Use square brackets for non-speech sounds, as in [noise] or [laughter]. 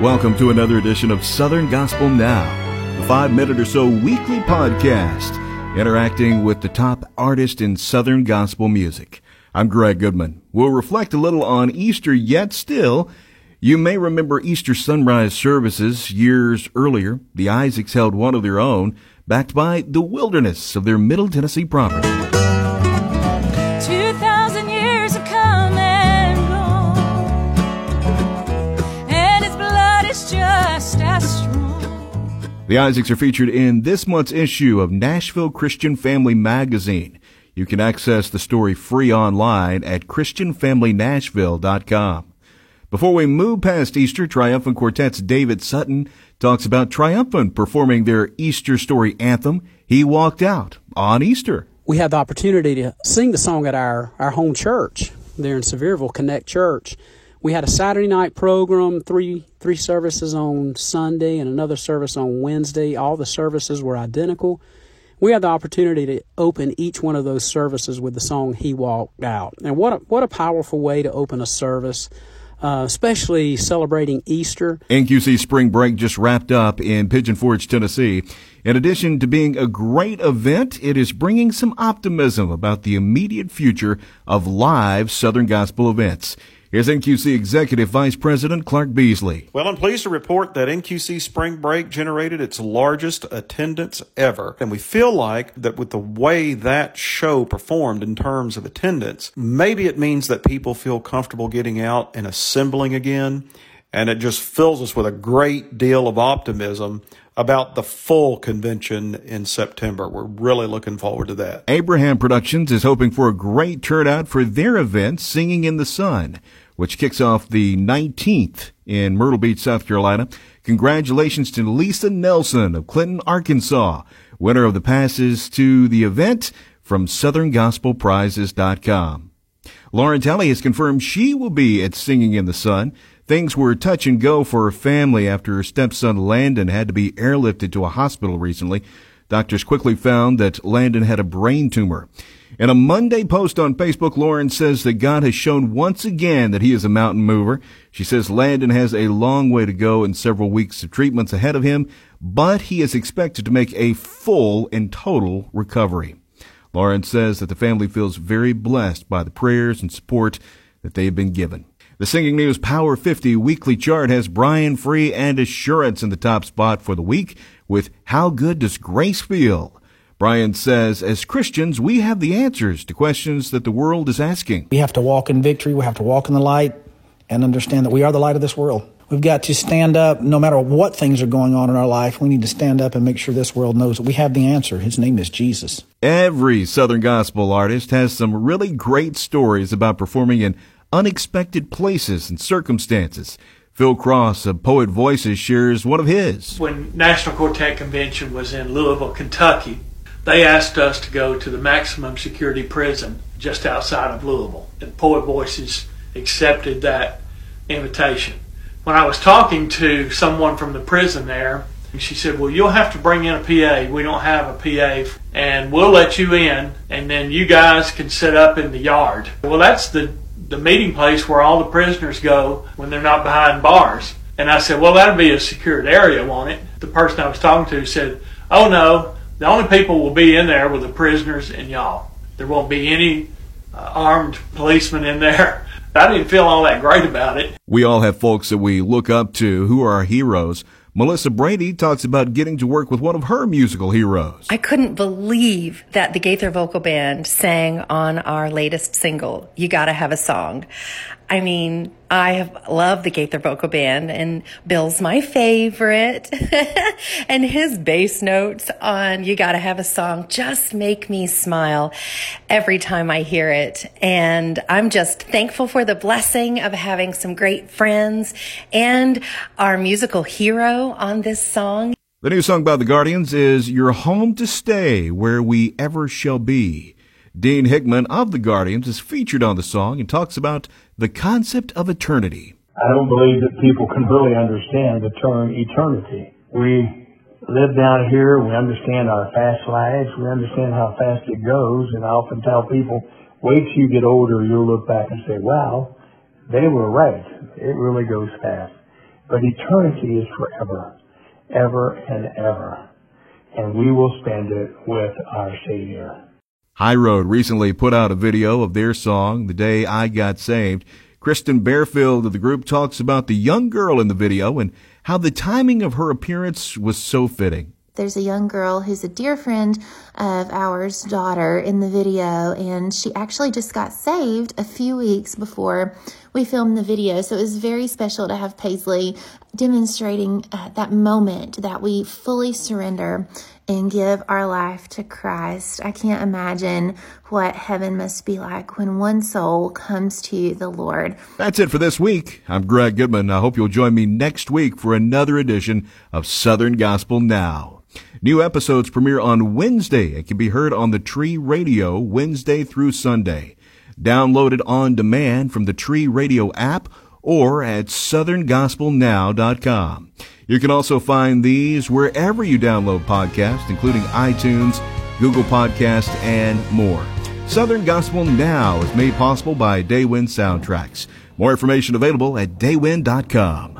Welcome to another edition of Southern Gospel Now, the five minute or so weekly podcast interacting with the top artists in Southern gospel music. I'm Greg Goodman. We'll reflect a little on Easter, yet still, you may remember Easter sunrise services years earlier. The Isaacs held one of their own, backed by the wilderness of their Middle Tennessee property. The Isaacs are featured in this month's issue of Nashville Christian Family Magazine. You can access the story free online at ChristianFamilyNashville.com. Before we move past Easter, Triumphant Quartet's David Sutton talks about Triumphant performing their Easter story anthem, He Walked Out, on Easter. We had the opportunity to sing the song at our, our home church there in Sevierville Connect Church we had a Saturday night program, three three services on Sunday and another service on Wednesday. All the services were identical. We had the opportunity to open each one of those services with the song "He Walked Out," and what a, what a powerful way to open a service. Uh, especially celebrating Easter. NQC Spring Break just wrapped up in Pigeon Forge, Tennessee. In addition to being a great event, it is bringing some optimism about the immediate future of live Southern Gospel events. Here's NQC Executive Vice President Clark Beasley. Well, I'm pleased to report that NQC Spring Break generated its largest attendance ever. And we feel like that with the way that show performed in terms of attendance, maybe it means that people feel comfortable getting out and assembling again. And it just fills us with a great deal of optimism about the full convention in September. We're really looking forward to that. Abraham Productions is hoping for a great turnout for their event, Singing in the Sun, which kicks off the 19th in Myrtle Beach, South Carolina. Congratulations to Lisa Nelson of Clinton, Arkansas, winner of the passes to the event from SouthernGospelPrizes.com. Lauren Talley has confirmed she will be at Singing in the Sun. Things were touch and go for her family after her stepson Landon had to be airlifted to a hospital recently. Doctors quickly found that Landon had a brain tumor. In a Monday post on Facebook, Lauren says that God has shown once again that he is a mountain mover. She says Landon has a long way to go and several weeks of treatments ahead of him, but he is expected to make a full and total recovery. Lauren says that the family feels very blessed by the prayers and support that they have been given. The Singing News Power 50 weekly chart has Brian Free and Assurance in the top spot for the week with How Good Does Grace Feel? Brian says, as Christians, we have the answers to questions that the world is asking. We have to walk in victory. We have to walk in the light and understand that we are the light of this world. We've got to stand up no matter what things are going on in our life. We need to stand up and make sure this world knows that we have the answer. His name is Jesus. Every Southern Gospel artist has some really great stories about performing in unexpected places and circumstances. Phil Cross of Poet Voices shares one of his. When National Quartet Convention was in Louisville, Kentucky, they asked us to go to the maximum security prison just outside of Louisville. And Poet Voices accepted that invitation. When I was talking to someone from the prison there, she said, Well, you'll have to bring in a PA. We don't have a PA, and we'll let you in, and then you guys can set up in the yard. Well, that's the the meeting place where all the prisoners go when they're not behind bars. And I said, well, that'll be a secured area, won't it? The person I was talking to said, oh no, the only people will be in there with the prisoners and y'all. There won't be any uh, armed policemen in there. [laughs] I didn't feel all that great about it. We all have folks that we look up to who are our heroes. Melissa Brady talks about getting to work with one of her musical heroes. I couldn't believe that the Gaither Vocal Band sang on our latest single, You Gotta Have a Song. I mean, I have loved the Gaither Vocal Band and Bill's my favorite. [laughs] and his bass notes on You Gotta Have a Song just make me smile every time I hear it. And I'm just thankful for the blessing of having some great friends and our musical hero on this song. The new song by the Guardians is Your Home to Stay, Where We Ever Shall Be. Dean Hickman of the Guardians is featured on the song and talks about the concept of eternity. I don't believe that people can really understand the term eternity. We live down here, we understand our fast lives, we understand how fast it goes, and I often tell people, wait till you get older, you'll look back and say, wow, they were right. It really goes fast. but eternity is forever, ever and ever. And we will spend it with our Savior. High Road recently put out a video of their song, The Day I Got Saved. Kristen Bearfield of the group talks about the young girl in the video and how the timing of her appearance was so fitting. There's a young girl who's a dear friend of ours daughter in the video, and she actually just got saved a few weeks before we filmed the video. So it was very special to have Paisley demonstrating uh, that moment that we fully surrender and give our life to Christ. I can't imagine what heaven must be like when one soul comes to the Lord. That's it for this week. I'm Greg Goodman. I hope you'll join me next week for another edition of Southern Gospel Now. New episodes premiere on Wednesday and can be heard on the Tree Radio Wednesday through Sunday. Download it on demand from the Tree Radio app or at southerngospelnow.com. You can also find these wherever you download podcasts, including iTunes, Google Podcast, and more. Southern Gospel Now is made possible by Daywind Soundtracks. More information available at daywind.com.